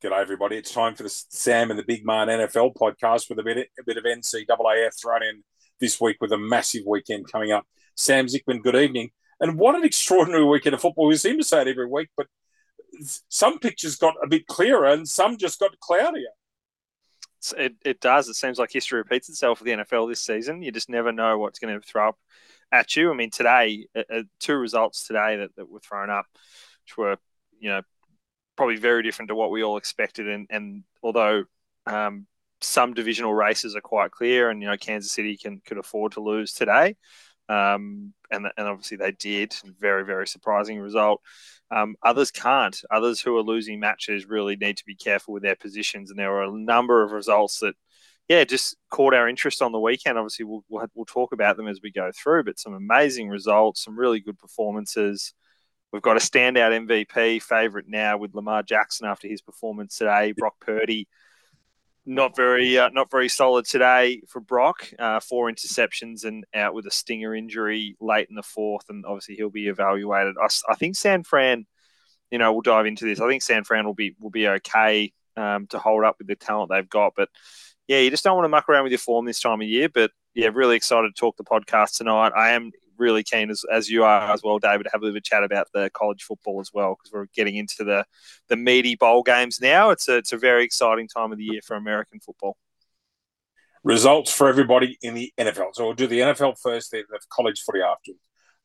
G'day, everybody. It's time for the Sam and the Big Man NFL podcast with a bit, a bit of NCAA thrown in this week with a massive weekend coming up. Sam Zikman, good evening. And what an extraordinary weekend of football. We seem to say it every week, but some pictures got a bit clearer and some just got cloudier. It, it does. It seems like history repeats itself with the NFL this season. You just never know what's going to throw up at you. I mean, today, uh, two results today that, that were thrown up, which were, you know, probably very different to what we all expected. And, and although um, some divisional races are quite clear, and you know Kansas City can could afford to lose today, um, and and obviously they did. Very very surprising result. Um, others can't. Others who are losing matches really need to be careful with their positions. And there were a number of results that, yeah, just caught our interest on the weekend. Obviously, we'll, we'll, we'll talk about them as we go through, but some amazing results, some really good performances. We've got a standout MVP favorite now with Lamar Jackson after his performance today. Brock Purdy, not very uh, not very solid today for Brock. Uh, four interceptions and out with a stinger injury late in the fourth, and obviously he'll be evaluated. I, I think San Fran, you know, we'll dive into this. I think San Fran will be will be okay um, to hold up with the talent they've got, but yeah, you just don't want to muck around with your form this time of year. But yeah, really excited to talk the podcast tonight. I am really keen as, as you are as well, David, to have a a chat about the college football as well because we're getting into the the meaty bowl games now. It's a it's a very exciting time of the year for American football. Results for everybody in the NFL. So we'll do the NFL first, then the college footy after.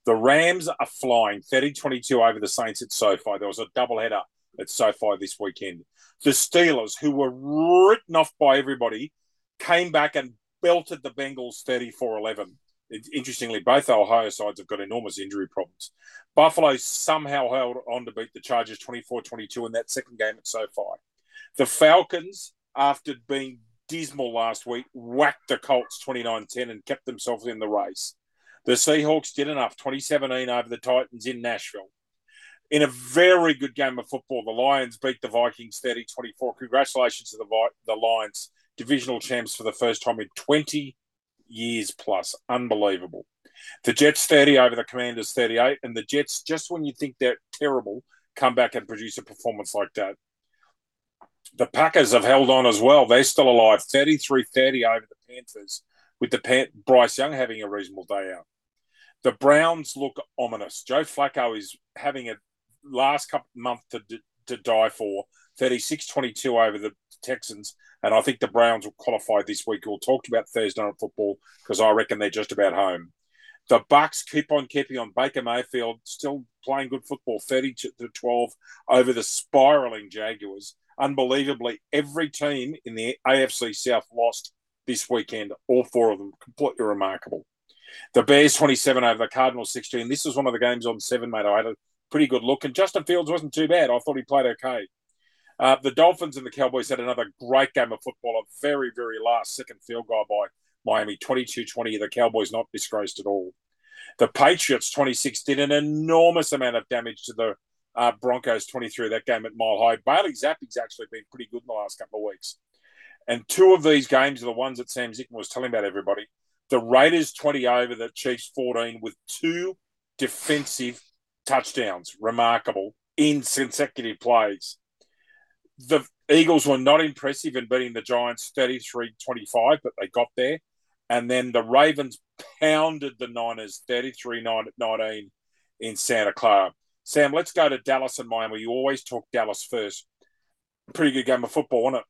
The Rams are flying 30-22 over the Saints at SoFi. There was a doubleheader at SoFi this weekend. The Steelers, who were written off by everybody, came back and belted the Bengals 34-11 interestingly, both Ohio sides have got enormous injury problems. Buffalo somehow held on to beat the Chargers 24 22 in that second game at SoFi. The Falcons, after being dismal last week, whacked the Colts 29 10 and kept themselves in the race. The Seahawks did enough 2017 over the Titans in Nashville. In a very good game of football, the Lions beat the Vikings 30 24. Congratulations to the, the Lions, divisional champs for the first time in 20 years plus. Unbelievable. The Jets 30 over the Commanders 38, and the Jets, just when you think they're terrible, come back and produce a performance like that. The Packers have held on as well. They're still alive, 33 30 over the Panthers, with the Pan- Bryce Young having a reasonable day out. The Browns look ominous. Joe Flacco is having a last couple month to, to die for 36 22 over the Texans and I think the Browns will qualify this week. We'll talk about Thursday night football because I reckon they're just about home. The Bucks keep on keeping on. Baker Mayfield still playing good football, thirty to twelve over the spiraling Jaguars. Unbelievably, every team in the AFC South lost this weekend. All four of them, completely remarkable. The Bears twenty-seven over the Cardinals sixteen. This was one of the games on seven, mate. I had a pretty good look, and Justin Fields wasn't too bad. I thought he played okay. Uh, the Dolphins and the Cowboys had another great game of football, a very, very last second field goal by Miami, 22 20. The Cowboys not disgraced at all. The Patriots, 26, did an enormous amount of damage to the uh, Broncos, 23, that game at Mile High. Bailey Zappe's actually been pretty good in the last couple of weeks. And two of these games are the ones that Sam Zikman was telling about everybody. The Raiders 20 over the Chiefs 14 with two defensive touchdowns. Remarkable in consecutive plays the Eagles were not impressive in beating the Giants 33 25, but they got there. And then the Ravens pounded the Niners 33 19 in Santa Clara. Sam, let's go to Dallas and Miami. You always talk Dallas first. Pretty good game of football, wasn't it?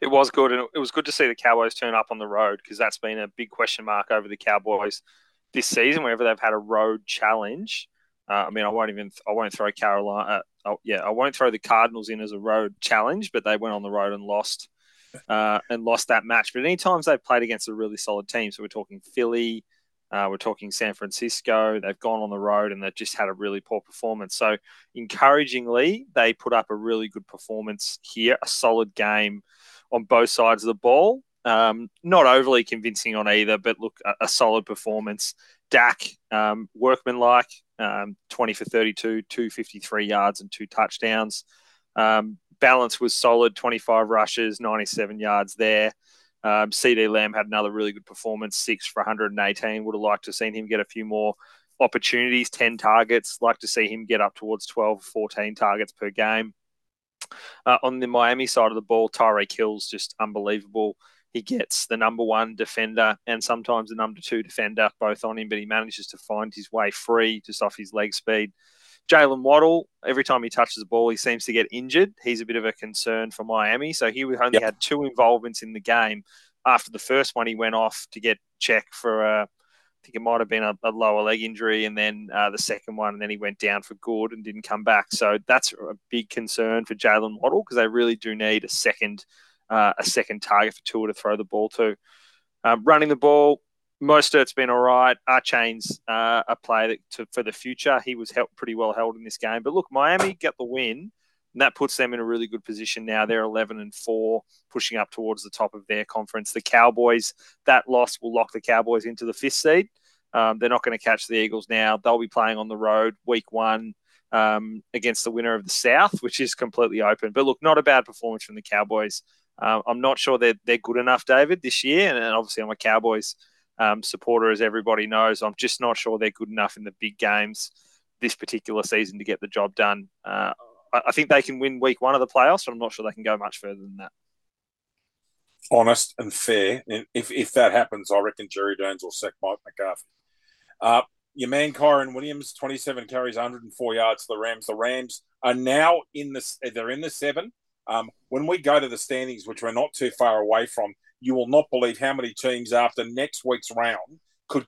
It was good, and it was good to see the Cowboys turn up on the road because that's been a big question mark over the Cowboys this season. Whenever they've had a road challenge, uh, I mean, I won't even I won't throw Carolina. Uh, oh, yeah, I won't throw the Cardinals in as a road challenge, but they went on the road and lost uh, and lost that match. But any times they've played against a really solid team, so we're talking Philly, uh, we're talking San Francisco, they've gone on the road and they've just had a really poor performance. So encouragingly, they put up a really good performance here, a solid game on both sides of the ball. Um, not overly convincing on either, but look, a, a solid performance. Dak, um, workmanlike, um, 20 for 32, 253 yards and two touchdowns. Um, balance was solid, 25 rushes, 97 yards there. Um, CeeDee Lamb had another really good performance, six for 118. Would have liked to have seen him get a few more opportunities, 10 targets. Like to see him get up towards 12, 14 targets per game. Uh, on the Miami side of the ball, Tyreek Hill's just unbelievable. He gets the number one defender and sometimes the number two defender both on him, but he manages to find his way free just off his leg speed. Jalen Waddle, every time he touches the ball, he seems to get injured. He's a bit of a concern for Miami. So he only yep. had two involvements in the game. After the first one, he went off to get checked for, uh, I think it might have been a, a lower leg injury, and then uh, the second one, and then he went down for good and didn't come back. So that's a big concern for Jalen Waddle because they really do need a second, uh, a second target for Tua to throw the ball to. Um, running the ball, Mostert's been all right. Achane uh, a player that, to, for the future. He was held, pretty well held in this game. But look, Miami get the win, and that puts them in a really good position now. They're 11 and 4, pushing up towards the top of their conference. The Cowboys, that loss will lock the Cowboys into the fifth seed. Um, they're not going to catch the Eagles now. They'll be playing on the road week one um, against the winner of the South, which is completely open. But look, not a bad performance from the Cowboys. Um, I'm not sure they're, they're good enough, David, this year. And, and obviously, I'm a Cowboys um, supporter, as everybody knows. I'm just not sure they're good enough in the big games this particular season to get the job done. Uh, I, I, think they can win week one of the playoffs, but I'm not sure they can go much further than that. Honest and fair. If, if that happens, I reckon Jerry Jones will sack Mike McCarthy. Uh, your man Kyren Williams, 27 carries, 104 yards to the Rams. The Rams are now in the they're in the seven. Um, when we go to the standings, which we're not too far away from, you will not believe how many teams after next week's round could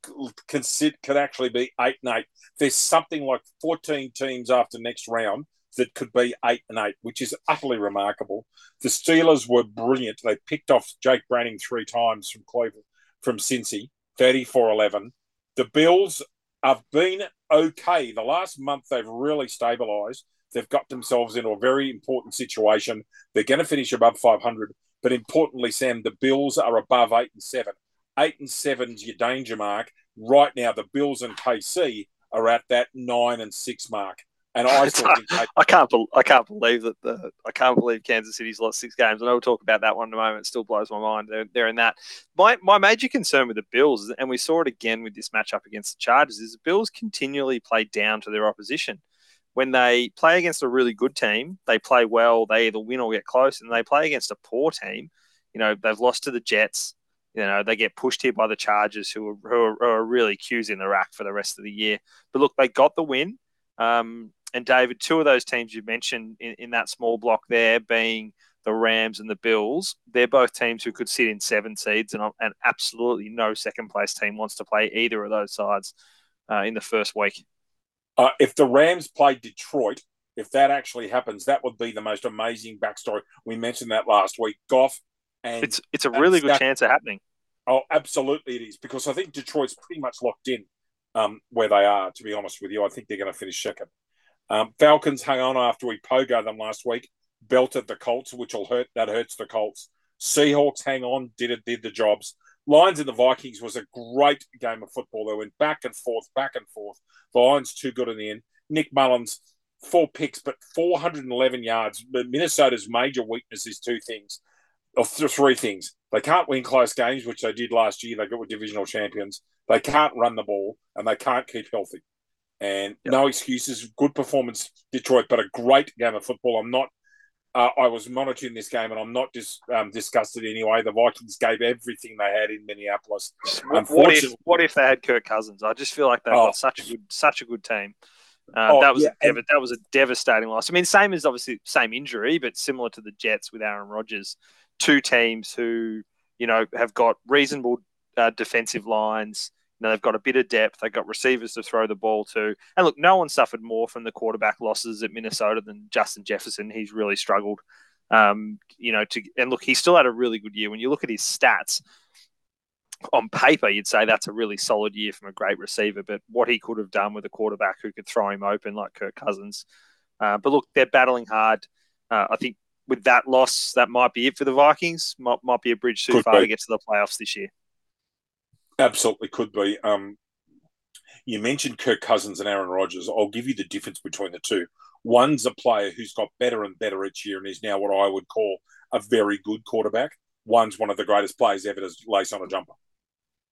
consider could actually be eight and eight. There's something like 14 teams after next round that could be eight and eight, which is utterly remarkable. The Steelers were brilliant. They picked off Jake Browning three times from Cleveland, from Cincy, 34-11. The Bills have been okay. The last month they've really stabilised. They've got themselves into a very important situation. They're going to finish above 500. But importantly, Sam, the Bills are above eight and seven. Eight and seven's your danger mark. Right now, the Bills and KC are at that nine and six mark. And I still think I can't be- I can't believe that the I can't believe Kansas City's lost six games. And I know we'll talk about that one in a moment. It still blows my mind. They're, they're in that. My my major concern with the Bills, and we saw it again with this matchup against the Chargers, is the Bills continually play down to their opposition when they play against a really good team, they play well, they either win or get close, and they play against a poor team. You know, they've lost to the Jets. You know, they get pushed here by the Chargers, who are, who are, who are really cues in the rack for the rest of the year. But look, they got the win. Um, and David, two of those teams you mentioned in, in that small block there being the Rams and the Bills, they're both teams who could sit in seven seeds, and, and absolutely no second place team wants to play either of those sides uh, in the first week. Uh, if the Rams play Detroit, if that actually happens, that would be the most amazing backstory. We mentioned that last week. Goff and it's it's a really good chance of happening. Oh, absolutely, it is because I think Detroit's pretty much locked in um, where they are. To be honest with you, I think they're going to finish second. Um, Falcons hung on after we pogo them last week, belted the Colts, which will hurt. That hurts the Colts. Seahawks hang on, did it, did the jobs. Lions and the Vikings was a great game of football. They went back and forth, back and forth. The Lions too good in the end. Nick Mullens, four picks, but 411 yards. Minnesota's major weakness is two things, or three things. They can't win close games, which they did last year. They got with divisional champions. They can't run the ball, and they can't keep healthy. And yep. no excuses. Good performance, Detroit, but a great game of football. I'm not uh, I was monitoring this game, and I'm not just um, disgusted anyway. The Vikings gave everything they had in Minneapolis. What if what if they had Kirk Cousins? I just feel like they've oh. got such a good such a good team. Uh, oh, that was yeah, a dev- that was a devastating loss. I mean, same as obviously same injury, but similar to the Jets with Aaron Rodgers. Two teams who you know have got reasonable uh, defensive lines know, they've got a bit of depth. They've got receivers to throw the ball to. And look, no one suffered more from the quarterback losses at Minnesota than Justin Jefferson. He's really struggled. Um, you know, to and look, he still had a really good year. When you look at his stats on paper, you'd say that's a really solid year from a great receiver. But what he could have done with a quarterback who could throw him open like Kirk Cousins. Uh, but look, they're battling hard. Uh, I think with that loss, that might be it for the Vikings. Might, might be a bridge too far to get to the playoffs this year. Absolutely could be. Um, you mentioned Kirk Cousins and Aaron Rodgers. I'll give you the difference between the two. One's a player who's got better and better each year and is now what I would call a very good quarterback. One's one of the greatest players ever to lace on a jumper.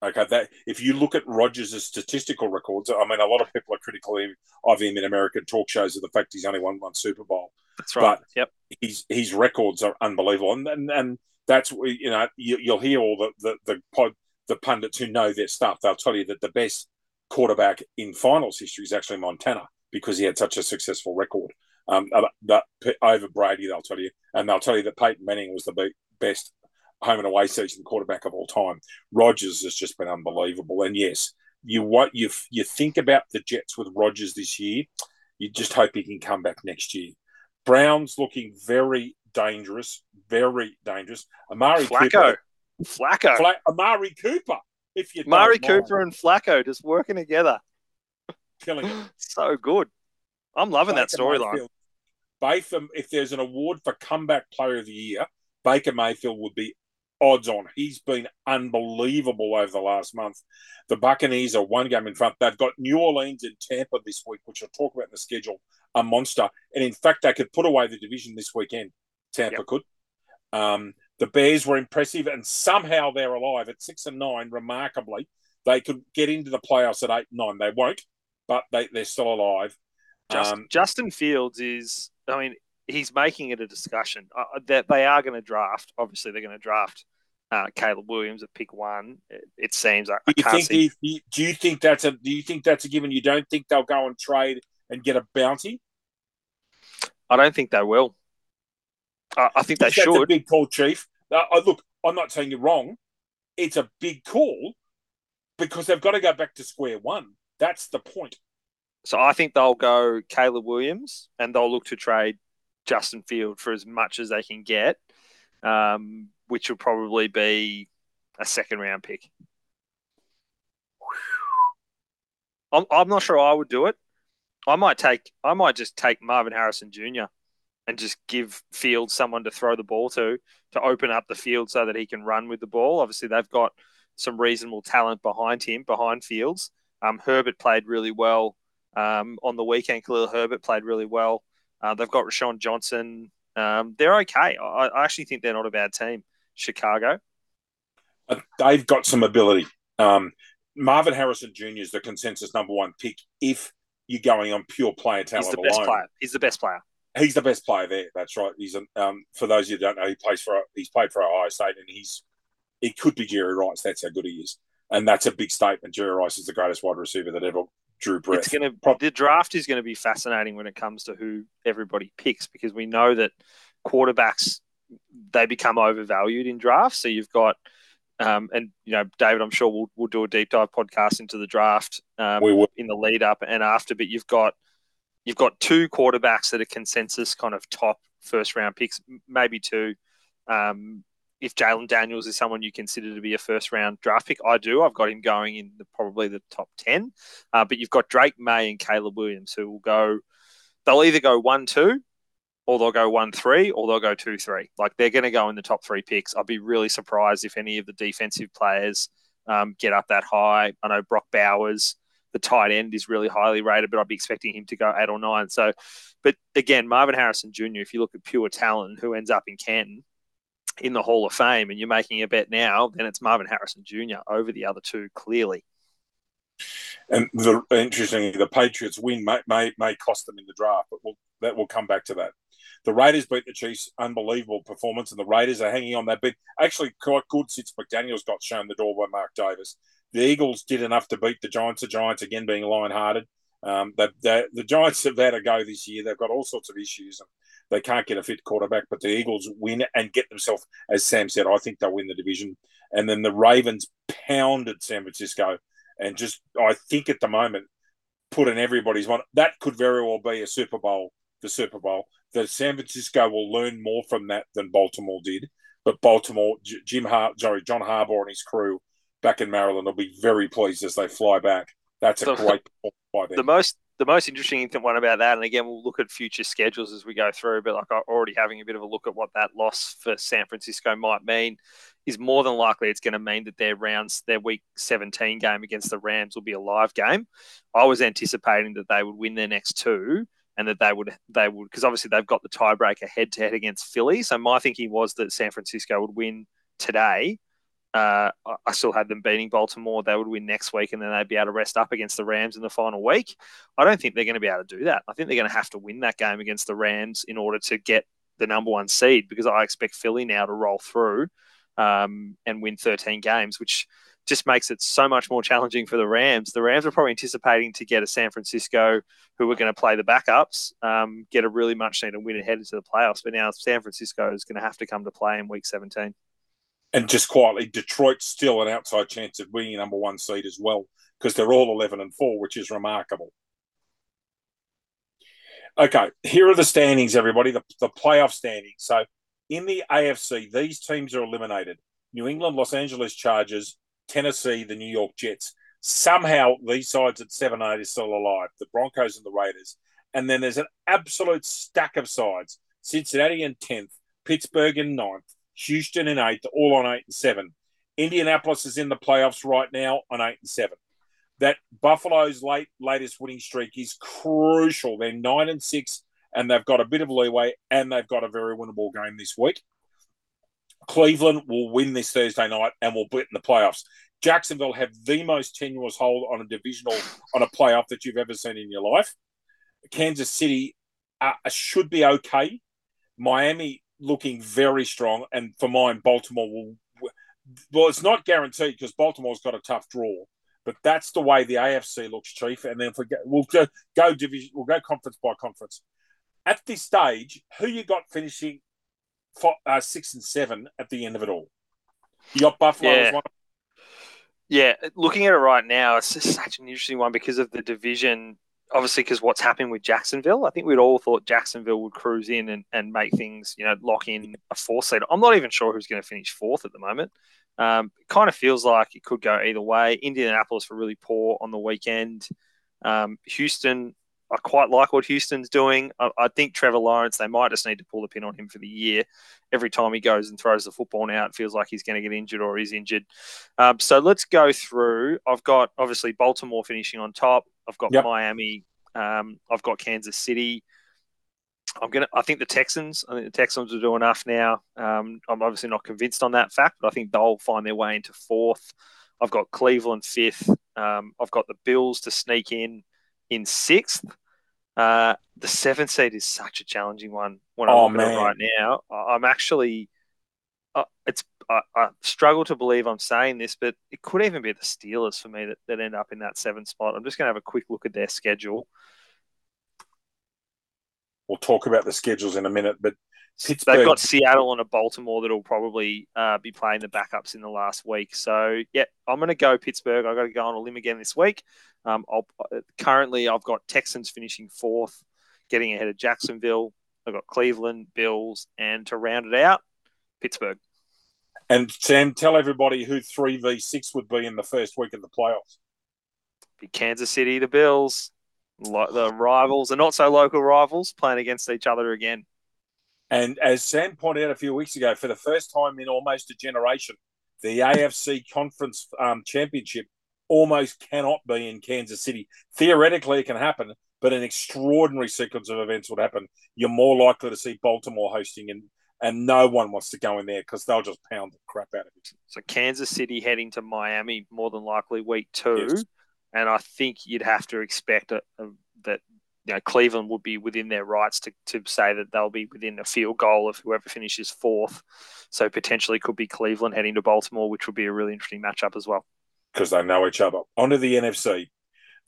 Okay, that if you look at Rodgers' statistical records, I mean, a lot of people are critical of him in American talk shows of the fact he's only won one Super Bowl. That's right. But yep. his his records are unbelievable, and and, and that's you know you, will hear all the the the, pod, the pundits who know their stuff. They'll tell you that the best quarterback in finals history is actually Montana because he had such a successful record. Um, that over Brady, they'll tell you, and they'll tell you that Peyton Manning was the best home and away season quarterback of all time. Rodgers has just been unbelievable, and yes, you what you you think about the Jets with Rodgers this year, you just hope he can come back next year. Browns looking very dangerous, very dangerous. Amari Flacco, Cooper, Flacco, Fla- Amari Cooper. If you Amari Cooper and Flacco just working together, killing it. so good. I'm loving Baker that storyline. Baker, if there's an award for comeback player of the year, Baker Mayfield would be odds on. He's been unbelievable over the last month. The Buccaneers are one game in front. They've got New Orleans and Tampa this week, which I'll talk about in the schedule, a monster. And in fact, they could put away the division this weekend. Tampa yep. could. Um, the Bears were impressive, and somehow they're alive at six and nine. Remarkably, they could get into the playoffs at eight and nine. They won't, but they, they're still alive. Just, um, Justin Fields is, I mean, he's making it a discussion uh, uh that they are going to draft. Obviously, they're going to draft uh, Caleb Williams at pick one. It, it seems. I, I you can't see. He, do you think that's a? Do you think that's a given? You don't think they'll go and trade and get a bounty? I don't think they will. I, I think they that's should. That's a big call, Chief. Uh, look, I'm not saying you're wrong. It's a big call because they've got to go back to square one. That's the point. So I think they'll go Caleb Williams and they'll look to trade Justin Field for as much as they can get, um, which will probably be a second round pick. I'm, I'm not sure I would do it. I might take I might just take Marvin Harrison Jr. and just give Field someone to throw the ball to to open up the field so that he can run with the ball. Obviously, they've got some reasonable talent behind him, behind Fields. Um, Herbert played really well um, on the weekend. Khalil Herbert played really well. Uh, they've got Roschon Johnson. Um, they're okay. I, I, actually think they're not a bad team. Chicago. They've got some ability. Um, Marvin Harrison Jr. is the consensus number one pick if you're going on pure player talent He's the best alone. player. He's the best player. He's the best player there. That's right. He's um, for those of you who don't know, he plays for he's played for Ohio State, and he's it could be Jerry Rice. That's how good he is, and that's a big statement. Jerry Rice is the greatest wide receiver that ever drew breath. It's gonna Pro- the draft is going to be fascinating when it comes to who everybody picks because we know that quarterbacks they become overvalued in drafts. So you've got um, and you know, David, I'm sure we'll we'll do a deep dive podcast into the draft um, we will. in the lead up and after. But you've got you've got two quarterbacks that are consensus kind of top first round picks, maybe two. Um, if Jayden Daniels is someone you consider to be a first round draft pick, I do. I've got him going in the, probably the top 10. Uh, but you've got Drake Maye and Caleb Williams who will go, they'll either go 1 2 or they'll go 1 3 or they'll go 2 3. Like they're going to go in the top three picks. I'd be really surprised if any of the defensive players um, get up that high. I know Brock Bowers, the tight end, is really highly rated, but I'd be expecting him to go 8 or 9. So, but again, Marvin Harrison Jr., if you look at pure talent, who ends up in Canton, in the Hall of Fame and you're making a bet now, then it's Marvin Harrison Jr. over the other two, clearly. And the interestingly, the Patriots win may, may, may cost them in the draft, but we'll, that will come back to that. The Raiders beat the Chiefs, unbelievable performance, and the Raiders are hanging on that bit. Actually, quite good since McDaniels got shown the door by Mark Davis. The Eagles did enough to beat the Giants. The Giants again being lion-hearted. Um, the Giants have had a go this year. They've got all sorts of issues. And they can't get a fit quarterback, but the Eagles win and get themselves, as Sam said, I think they'll win the division. And then the Ravens pounded San Francisco and just, I think at the moment, put in everybody's one. That could very well be a Super Bowl, the Super Bowl. The San Francisco will learn more from that than Baltimore did. But Baltimore, Jim Har- sorry, John Harbaugh and his crew back in Maryland will be very pleased as they fly back. That's a great by them. The most the most interesting one about that, and again, we'll look at future schedules as we go through, but like already having a bit of a look at what that loss for San Francisco might mean is more than likely it's going to mean that their rounds, their week 17 game against the Rams will be a live game. I was anticipating that they would win their next two and that they would, they would, because obviously they've got the tiebreaker head to head against Philly. So my thinking was that San Francisco would win today uh, I still had them beating Baltimore. They would win next week, and then they'd be able to rest up against the Rams in the final week. I don't think they're going to be able to do that. I think they're going to have to win that game against the Rams in order to get the number one seed because I expect Philly now to roll through um, and win 13 games, which just makes it so much more challenging for the Rams. The Rams are probably anticipating to get a San Francisco who are going to play the backups, um, get a really much needed win ahead into the playoffs. But now San Francisco is going to have to come to play in week 17. And just quietly, Detroit's still an outside chance of winning number one seed as well because they're all 11 and 4, which is remarkable. Okay, here are the standings, everybody, the, the playoff standings. So in the AFC, these teams are eliminated New England, Los Angeles Chargers, Tennessee, the New York Jets. Somehow these sides at 7 8 are still alive the Broncos and the Raiders. And then there's an absolute stack of sides Cincinnati in 10th, Pittsburgh in 9th, Houston in 8th, all on 8 and 7. Indianapolis is in the playoffs right now on 8 and 7. That Buffalo's late latest winning streak is crucial. They're 9 and 6 and they've got a bit of leeway and they've got a very winnable game this week. Cleveland will win this Thursday night and will beat in the playoffs. Jacksonville have the most tenuous hold on a divisional on a playoff that you've ever seen in your life. Kansas City uh, should be okay. Miami looking very strong, and for mine, Baltimore will. Well, it's not guaranteed because Baltimore's got a tough draw, but that's the way the AFC looks, Chief. And then forget we'll go, go division, we'll go conference by conference. At this stage, who you got finishing for, uh, six and seven at the end of it all? You got Buffalo Yeah. as one. Yeah, looking at it right now, it's just such an interesting one because of the division. Obviously, because what's happened with Jacksonville, I think we'd all thought Jacksonville would cruise in and, and make things, you know, lock in a fourth seed. I'm not even sure who's going to finish fourth at the moment. Um, it kind of feels like it could go either way. Indianapolis were really poor on the weekend. Um, Houston, I quite like what Houston's doing. I, I think Trevor Lawrence, they might just need to pull the pin on him for the year. Every time he goes and throws the football now, it feels like he's going to get injured or he's injured. Um, so let's go through. I've got obviously Baltimore finishing on top. I've got Yep. Miami. Um, I've got Kansas City. I'm gonna. I think the Texans. I think the Texans will do enough now. Um, I'm obviously not convinced on that fact, but I think they'll find their way into fourth. I've got Cleveland fifth. Um, I've got the Bills to sneak in in sixth. Uh, the seventh seed is such a challenging one when I Oh, look at man. it right now. I'm actually, uh, it's I, I struggle to believe I'm saying this, but it could even be the Steelers for me that, that end up in that seventh spot. I'm just going to have a quick look at their schedule. We'll talk about the schedules in a minute, but Pittsburgh. They've got Seattle and a Baltimore that'll probably uh, be playing the backups in the last week. So yeah, I'm going to go Pittsburgh. I've got to go on a limb again this week. Um, I'll, currently, I've got Texans finishing fourth, getting ahead of Jacksonville. I've got Cleveland, Bills, and to round it out, Pittsburgh. And Sam, tell everybody who three v six would be in the first week of the playoffs. Be Kansas City, the Bills, the rivals, the not so local rivals, playing against each other again. And as Sam pointed out a few weeks ago, for the first time in almost a generation, the AFC Conference um, Championship almost cannot be in Kansas City. Theoretically, it can happen, but an extraordinary sequence of events would happen. You're more likely to see Baltimore hosting, and and no one wants to go in there because they'll just pound the crap out of it. So Kansas City heading to Miami more than likely week two, Yes. and I think you'd have to expect a, a, uh, that you know Cleveland would be within their rights to, to say that they'll be within a field goal of whoever finishes fourth. So potentially could be Cleveland heading to Baltimore, which would be a really interesting matchup as well. because they know each other. Onto the NFC.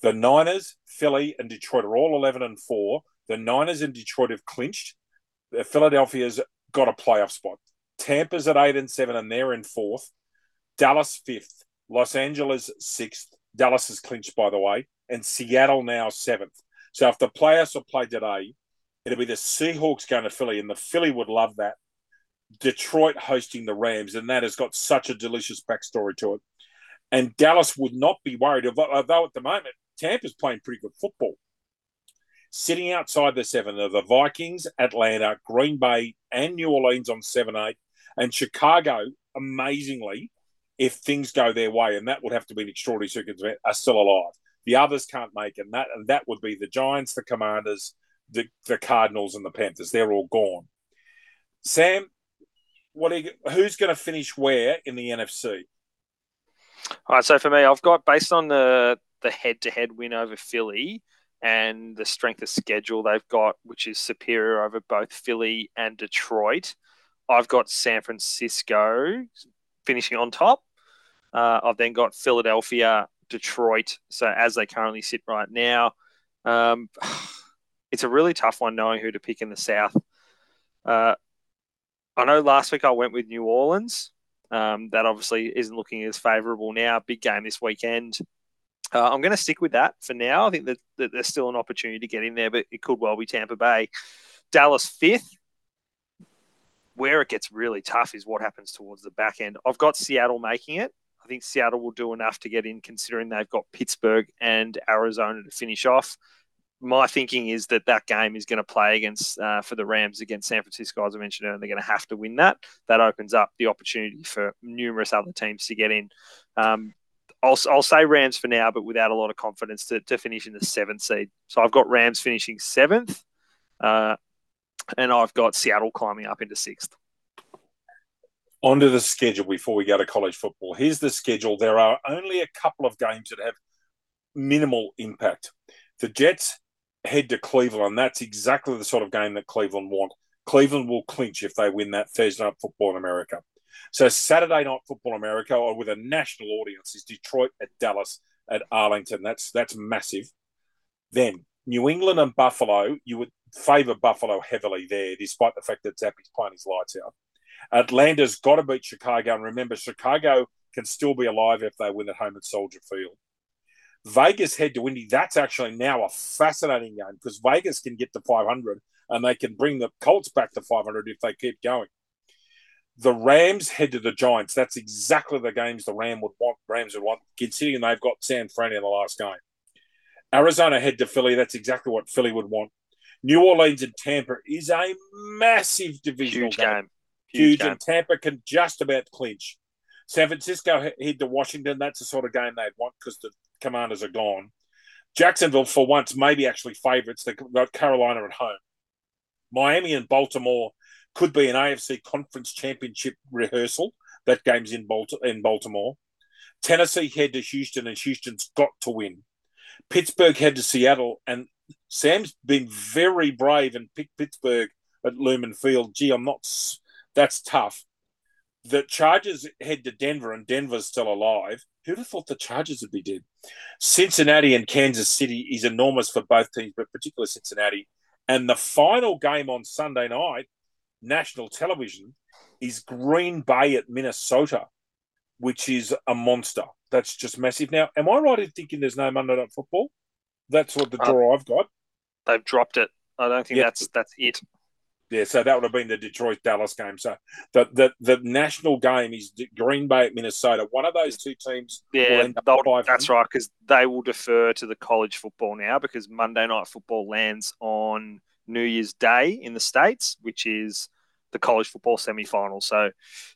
The Niners, Philly, and Detroit are all 11 and 4. The Niners and Detroit have clinched. The Philadelphia's got a playoff spot. Tampa's at 8 and 7, and they're in fourth. Dallas, fifth. Los Angeles, sixth. Dallas has clinched, by the way. And Seattle now seventh. So if the playoffs are played today, it'll be the Seahawks going to Philly, and the Philly would love that. Detroit hosting the Rams, and that has got such a delicious backstory to it and Dallas would not be worried. Although at the moment, Tampa's playing pretty good football. Sitting outside the seven are the Vikings, Atlanta, Green Bay, and New Orleans on 7 8. And Chicago, amazingly, if things go their way, and that would have to be an extraordinary circumstance, are still alive. The others can't make and that, and that would be the Giants, the Commanders, the, the Cardinals, and the Panthers. They're all gone. Sam, what you, who's going to finish where in the NFC? All right, so for me, I've got based on the the head to head win over Philly, and the strength of schedule they've got, which is superior over both Philly and Detroit. I've got San Francisco finishing on top. Uh, I've then got Philadelphia, Detroit. So as they currently sit right now, um, it's a really tough one knowing who to pick in the South. Uh, I know last week I went with New Orleans. Um, that obviously isn't looking as favourable now. Big game this weekend. Uh, I'm going to stick with that for now. I think that, that, there's still an opportunity to get in there, but it could well be Tampa Bay. Dallas fifth. Where it gets really tough is what happens towards the back end. I've got Seattle making it. I think Seattle will do enough to get in, considering they've got Pittsburgh and Arizona to finish off. My thinking is that that game is going to play against uh, for the Rams against San Francisco, as I mentioned earlier. They're going to have to win that. That opens up the opportunity for numerous other teams to get in. Um, I'll, I'll say Rams for now, but without a lot of confidence to, to finish in the seventh seed. So I've got Rams finishing seventh, uh, and I've got Seattle climbing up into sixth. Onto the schedule before we go to college football. Here's the schedule. There are only a couple of games that have minimal impact. The Jets head to Cleveland. That's exactly the sort of game that Cleveland want. Cleveland will clinch if they win that Thursday night football in America. So Saturday night football America or with a national audience is Detroit at Dallas at Arlington. That's that's massive. Then New England and Buffalo, you would favour Buffalo heavily there, despite the fact that Zappe's playing his lights out. Atlanta's got to beat Chicago, and remember, Chicago can still be alive if they win at home at Soldier Field. Vegas head to Indy. That's actually now a fascinating game because Vegas can get to 500 and they can bring the Colts back to 500 if they keep going. The Rams head to the Giants. That's exactly the games the Ram would want. Rams would want, considering they've got San Fran in the last game. Arizona head to Philly. That's exactly what Philly would want. New Orleans and Tampa is a massive divisional Huge game. game. Huge, Huge game. and Tampa can just about clinch. San Francisco head to Washington. That's the sort of game they'd want because the Commanders are gone. Jacksonville, for once, maybe actually favourites. They've got Carolina at home. Miami and Baltimore could be an AFC Conference Championship rehearsal. That game's in, in Baltimore. Tennessee head to Houston, and Houston's got to win. Pittsburgh head to Seattle, and Sam's been very brave and picked Pittsburgh at Lumen Field. Gee, I'm not. That's tough. The Chargers head to Denver, and Denver's still alive. Who'd have thought the Chargers would be dead? Cincinnati and Kansas City is enormous for both teams, but particularly Cincinnati. And the final game on Sunday night national television is Green Bay at Minnesota, which is a monster. That's just massive. Now, am I right in thinking there's no Monday Night Football? That's what the draw uh, I've got. They've dropped it. I don't think that's that's it. Yeah, so that would have been the Detroit Dallas game. So the, the the national game is Green Bay at Minnesota. One of those two teams. Yeah, that's right because they will defer to the college football now because Monday Night Football lands on New Year's Day in the States, which is the college football semi-final. So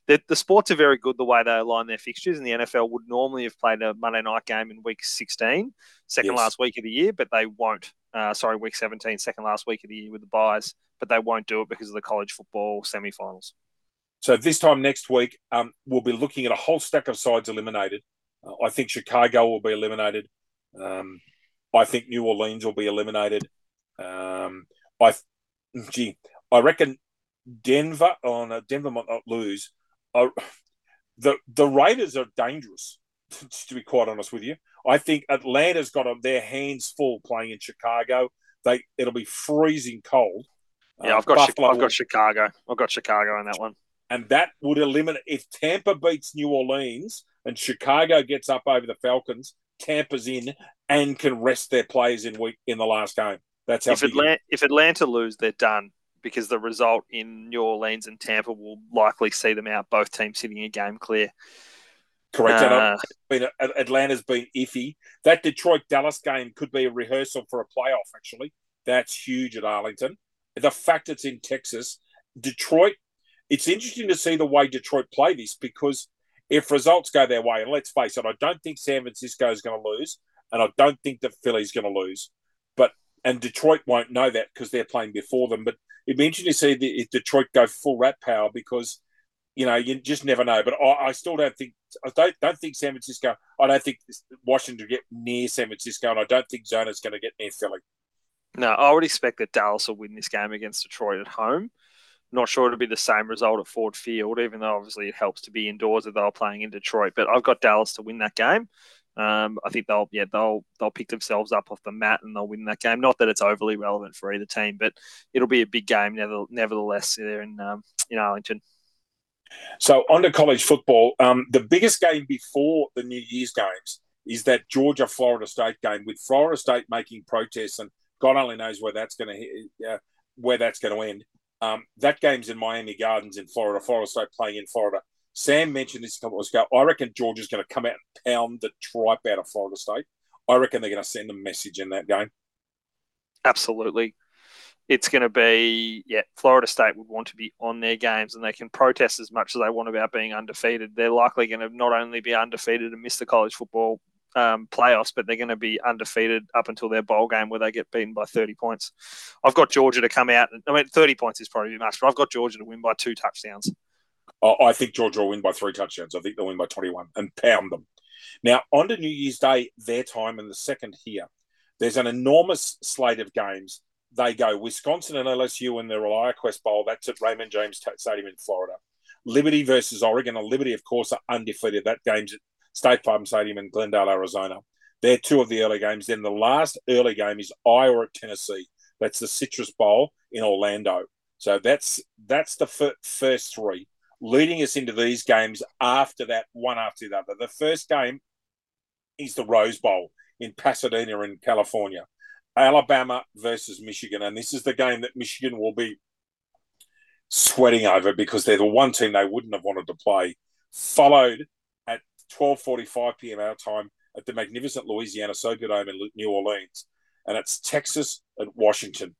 the, the sports are very good the way they align their fixtures, and the NFL would normally have played a Monday night game in week 16, second yes. last week of the year, but they won't. Uh, sorry, week 17, second last week of the year with the buys, but they won't do it because of the college football semi-finals. So this time next week, um, we'll be looking at a whole stack of sides eliminated. Uh, I think Chicago will be eliminated. Um, I think New Orleans will be eliminated. Um, I, gee, I reckon Denver on oh Denver might not lose. Uh, the the Raiders are dangerous. To be quite honest with you, I think Atlanta's got their hands full playing in Chicago. They it'll be freezing cold. Yeah, I've got Buffalo, I've got Chicago. I've got Chicago in that one. And that would eliminate if Tampa beats New Orleans and Chicago gets up over the Falcons. Tampa's in and can rest their players in week in the last game. That's how if Atlanta, if Atlanta lose, they're done because the result in New Orleans and Tampa will likely see them out. Both teams sitting a game clear. Correct. Uh, been, Atlanta's been iffy. That Detroit Dallas game could be a rehearsal for a playoff. Actually, that's huge at Arlington. The fact it's in Texas, Detroit. It's interesting to see the way Detroit play this because if results go their way, and let's face it, I don't think San Francisco is going to lose, and I don't think that Philly's going to lose. And Detroit won't know that because they're playing before them. But to see the, Detroit go full rat power because you know you just never know. But I, I still don't think I don't, don't think San Francisco. I don't think Washington get near San Francisco, and I don't think Zona's going to get near Philly. No, I would expect that Dallas will win this game against Detroit at home. Not sure it'll be the same result at Ford Field, even though obviously it helps to be indoors if they're playing in Detroit. But I've got Dallas to win that game. Um, I think they'll yeah they'll they'll pick themselves up off the mat and they'll win that game. Not that it's overly relevant for either team, but it'll be a big game nevertheless there in um, in Arlington. So on to college football. Um, the biggest game before the New Year's games is that Georgia Florida State game with Florida State making protests and God only knows where that's going to uh, where that's going to end. Um, that game's in Miami Gardens in Florida. Florida State playing in Florida. Sam mentioned this a couple of weeks ago. I reckon Georgia's going to come out and pound the tripe out of Florida State. I reckon they're going to send a message in that game. Absolutely. It's going to be, yeah, Florida State would want to be on their games and they can protest as much as they want about being undefeated. They're likely going to not only be undefeated and miss the college football um, playoffs, but they're going to be undefeated up until their bowl game where they get beaten by 30 points. I've got Georgia to come out. I mean, 30 points is probably too much, but I've got Georgia to win by two touchdowns. I think Georgia will win by three touchdowns. I think they'll win by 21 and pound them. Now, on to New Year's Day, their time in the second here. There's an enormous slate of games. They go Wisconsin and LSU in the ReliaQuest Bowl. That's at Raymond James Stadium in Florida. Liberty versus Oregon. And Liberty, of course, are undefeated. That game's at State Farm Stadium in Glendale, Arizona. They're two of the early games. Then the last early game is Iowa at Tennessee. That's the Citrus Bowl in Orlando. So that's that's the first three leading us into these games after that, one after the other. The first game is the Rose Bowl in Pasadena, in California. Alabama versus Michigan. And this is the game that Michigan will be sweating over because they're the one team they wouldn't have wanted to play. Followed at 12.45 p.m. our time at the magnificent Louisiana Superdome in New Orleans. And it's Texas and Washington.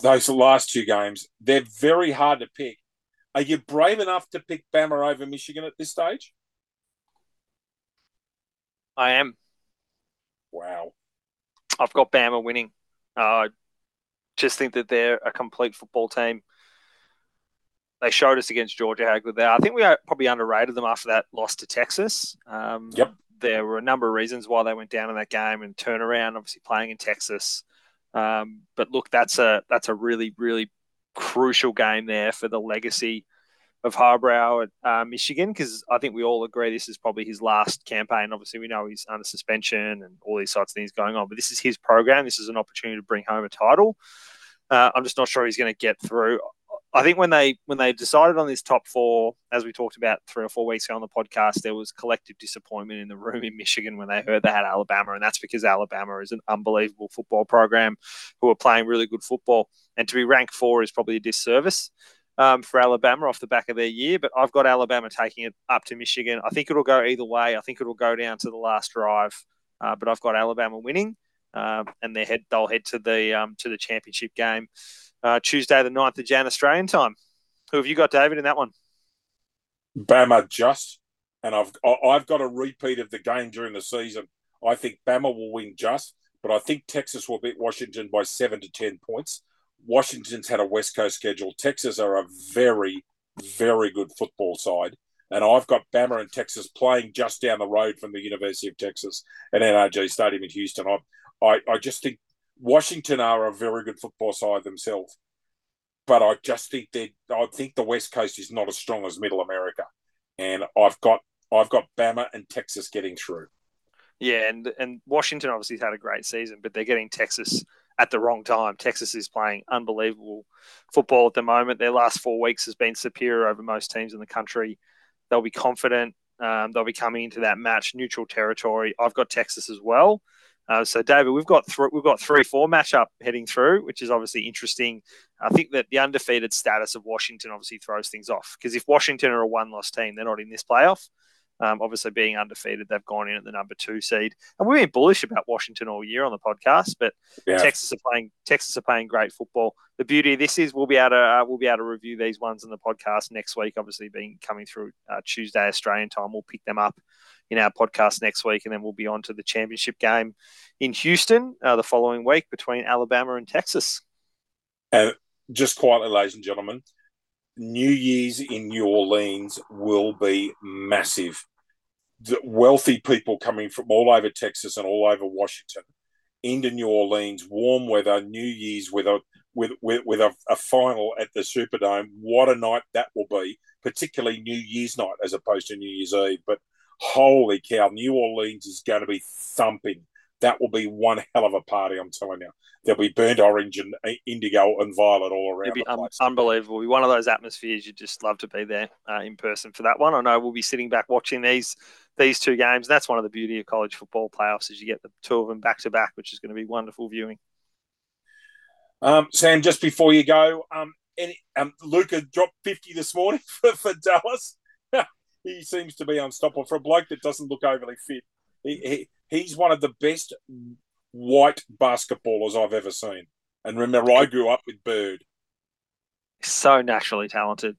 Those last two games, they're very hard to pick are you brave enough to pick Bama over Michigan at this stage? I am. Wow. I've got Bama winning. I uh, just think that they're a complete football team. They showed us against Georgia how good they are. I think we probably underrated them after that loss to Texas. Um, yep. There were a number of reasons why they went down in that game and turnaround, obviously playing in Texas. Um, but look, that's a that's a really really crucial game there for the legacy of Harbaugh at uh, Michigan because I think we all agree this is probably his last campaign. Obviously, we know he's under suspension and all these sorts of things going on, but this is his program. This is an opportunity to bring home a title. Uh, I'm just not sure he's going to get through. I think when they when they decided on this top four, as we talked about three or four weeks ago on the podcast, there was collective disappointment in the room in Michigan when they heard they had Alabama, and that's because Alabama is an unbelievable football program who are playing really good football, and to be ranked four is probably a disservice um, for Alabama off the back of their year. But I've got Alabama taking it up to Michigan. I think it'll go either way. I think it'll go down to the last drive, uh, but I've got Alabama winning, uh, and they head they'll head to the um, to the championship game uh, Tuesday, the 9th of Jan, Australian time. Who have you got, David, in that one? Bama just, and I've I've got a repeat of the game during the season. I think Bama will win just, but I think Texas will beat Washington by seven to ten points. Washington's had a West Coast schedule. Texas are a very, very good football side. And I've got Bama and Texas playing just down the road from the University of Texas at NRG Stadium in Houston. I, I, I just think Washington are a very good football side themselves, but I just think that I think the West Coast is not as strong as Middle America, and I've got I've got Bama and Texas getting through. Yeah, and and Washington obviously had a great season, but they're getting Texas at the wrong time. Texas is playing unbelievable football at the moment. Their last four weeks has been superior over most teams in the country. They'll be confident. Um, they'll be coming into that match neutral territory. I've got Texas as well. Uh, so, David, we've got th- we've got three four matchup heading through, which is obviously interesting. I think that the undefeated status of Washington obviously throws things off because if Washington are a one loss team, they're not in this playoff. Um, obviously, being undefeated, they've gone in at the number two seed, and we've been bullish about Washington all year on the podcast. But yeah. Texas are playing Texas are playing great football. The beauty of this is we'll be able to uh, we'll be able to review these ones in the podcast next week. Obviously, being coming through uh, Tuesday Australian time, we'll pick them up in our podcast next week, and then we'll be on to the championship game in Houston uh, the following week between Alabama and Texas. And just quietly, ladies and gentlemen, New Year's in New Orleans will be massive wealthy people coming from all over Texas and all over Washington into New Orleans, warm weather, New Year's with a with with, with a, a, final at the Superdome. What a night that will be, particularly New Year's night as opposed to New Year's Eve. But holy cow, New Orleans is going to be thumping. That will be one hell of a party, I'm telling you. There'll be burnt orange and uh, indigo and violet all around. It'll be un- unbelievable. It'll be one of those atmospheres you'd just love to be there uh, in person for that one. I know we'll be sitting back watching these these two games. That's one of the beauty of college football playoffs is you get the two of them back to back, which is going to be wonderful viewing. Um, Sam, just before you go, um, any, um, Luka dropped 50 this morning for, for Dallas. he seems to be unstoppable for a bloke that doesn't look overly fit. He, he, he's one of the best white basketballers I've ever seen. And remember, I grew up with Bird. So naturally talented.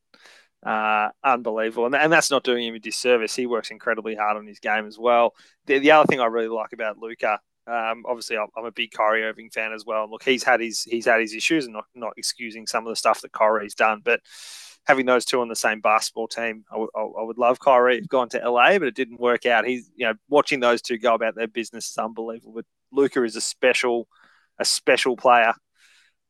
Uh, unbelievable. And, and that's not doing him a disservice. He works incredibly hard on his game as well. The, the other thing I really like about Luka, um, obviously I'm a big Kyrie Irving fan as well. Look, he's had his he's had his issues, and not not excusing some of the stuff that Kyrie's done, but having those two on the same basketball team, I, w- I would love Kyrie to gone to LA, but it didn't work out. He's you know watching those two go about their business is unbelievable. But Luka is a special a special player.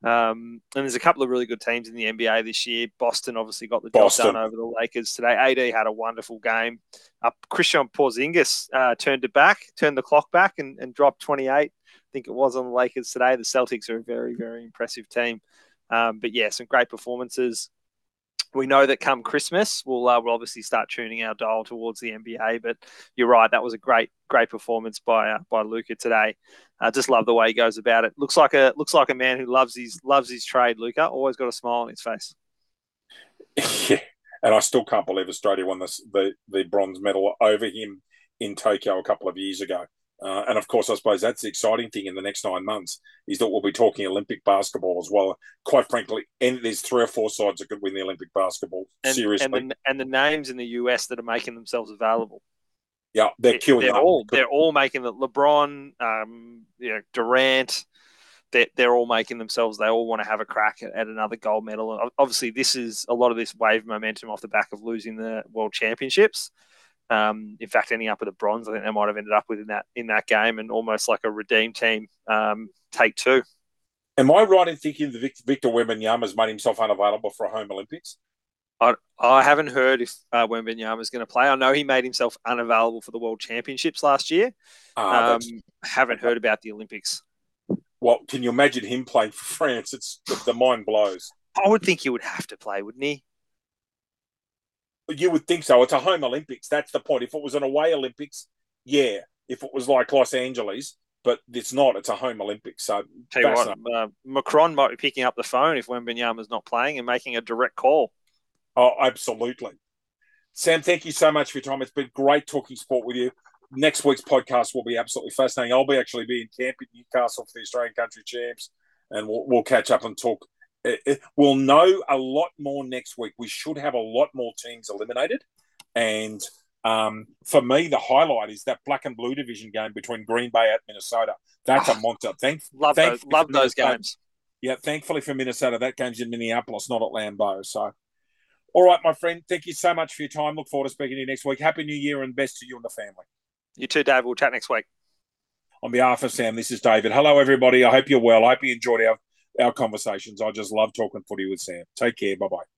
Um, and there's a couple of really good teams in the NBA this year. Boston obviously got the job done over the Lakers today. AD had a wonderful game. Uh, Christian Porzingis uh, turned it back, turned the clock back, and, and dropped 28. I think it was on the Lakers today. The Celtics are a very, very impressive team. Um, but yeah, some great performances we know that come Christmas, we'll uh, we'll obviously start tuning our dial towards the NBA. But you're right, that was a great great performance by uh, by Luka today. I uh, just love the way he goes about it. Looks like a looks like a man who loves his loves his trade. Luka always got a smile on his face. Yeah, and I still can't believe Australia won this, the the bronze medal over him in Tokyo a couple of years ago. Uh, and of course, I suppose that's the exciting thing in the next nine months is that we'll be talking Olympic basketball as well. Quite frankly, and there's three or four sides that could win the Olympic basketball. And, seriously, and the, and the, names in the US that are making themselves available. Yeah, they're killing. They're all they're all making the LeBron, um, you know, Durant. They're, they're all making themselves. They all want to have a crack at, at another gold medal. And Obviously, this is a lot of this wave momentum off the back of losing the World Championships. Um, in fact, ending up with a bronze, I think they might have ended up with in that in that game, and almost like a redeemed team um, take two. Am I right in thinking that Victor Wembanyama has made himself unavailable for a home Olympics? I, I haven't heard if uh, Wembanyama is going to play. I know he made himself unavailable for the World Championships last year. Uh, um, haven't heard about the Olympics. Well, can you imagine him playing for France? It's the, the mind blows. I would think he would have to play, wouldn't he? You would think so. It's a home Olympics. That's the point. If it was an away Olympics, yeah. If it was like Los Angeles, but it's not. It's a home Olympics. So Tell you what, uh, Macron might be picking up the phone if Wembanyama's not playing and making a direct call. Oh, absolutely. Sam, thank you so much for your time. It's been great talking sport with you. Next week's podcast will be absolutely fascinating. I'll be actually be in camp in Newcastle for the Australian Country Champs, and we'll, we'll catch up and talk we'll know a lot more next week. We should have a lot more teams eliminated. And um, for me, the highlight is that black and blue division game between Green Bay at Minnesota. That's oh, a monster. Thank, love those, love those games. Yeah, thankfully for Minnesota, that game's in Minneapolis, not at Lambeau. So, all right, my friend, thank you so much for your time. Look forward to speaking to you next week. Happy New Year and best to you and the family. You too, Dave. We'll chat next week. On behalf of Sam, this is David. Hello, everybody. I hope you're well. I hope you enjoyed our our conversations. I just love talking footy with Sam. Take care. Bye bye.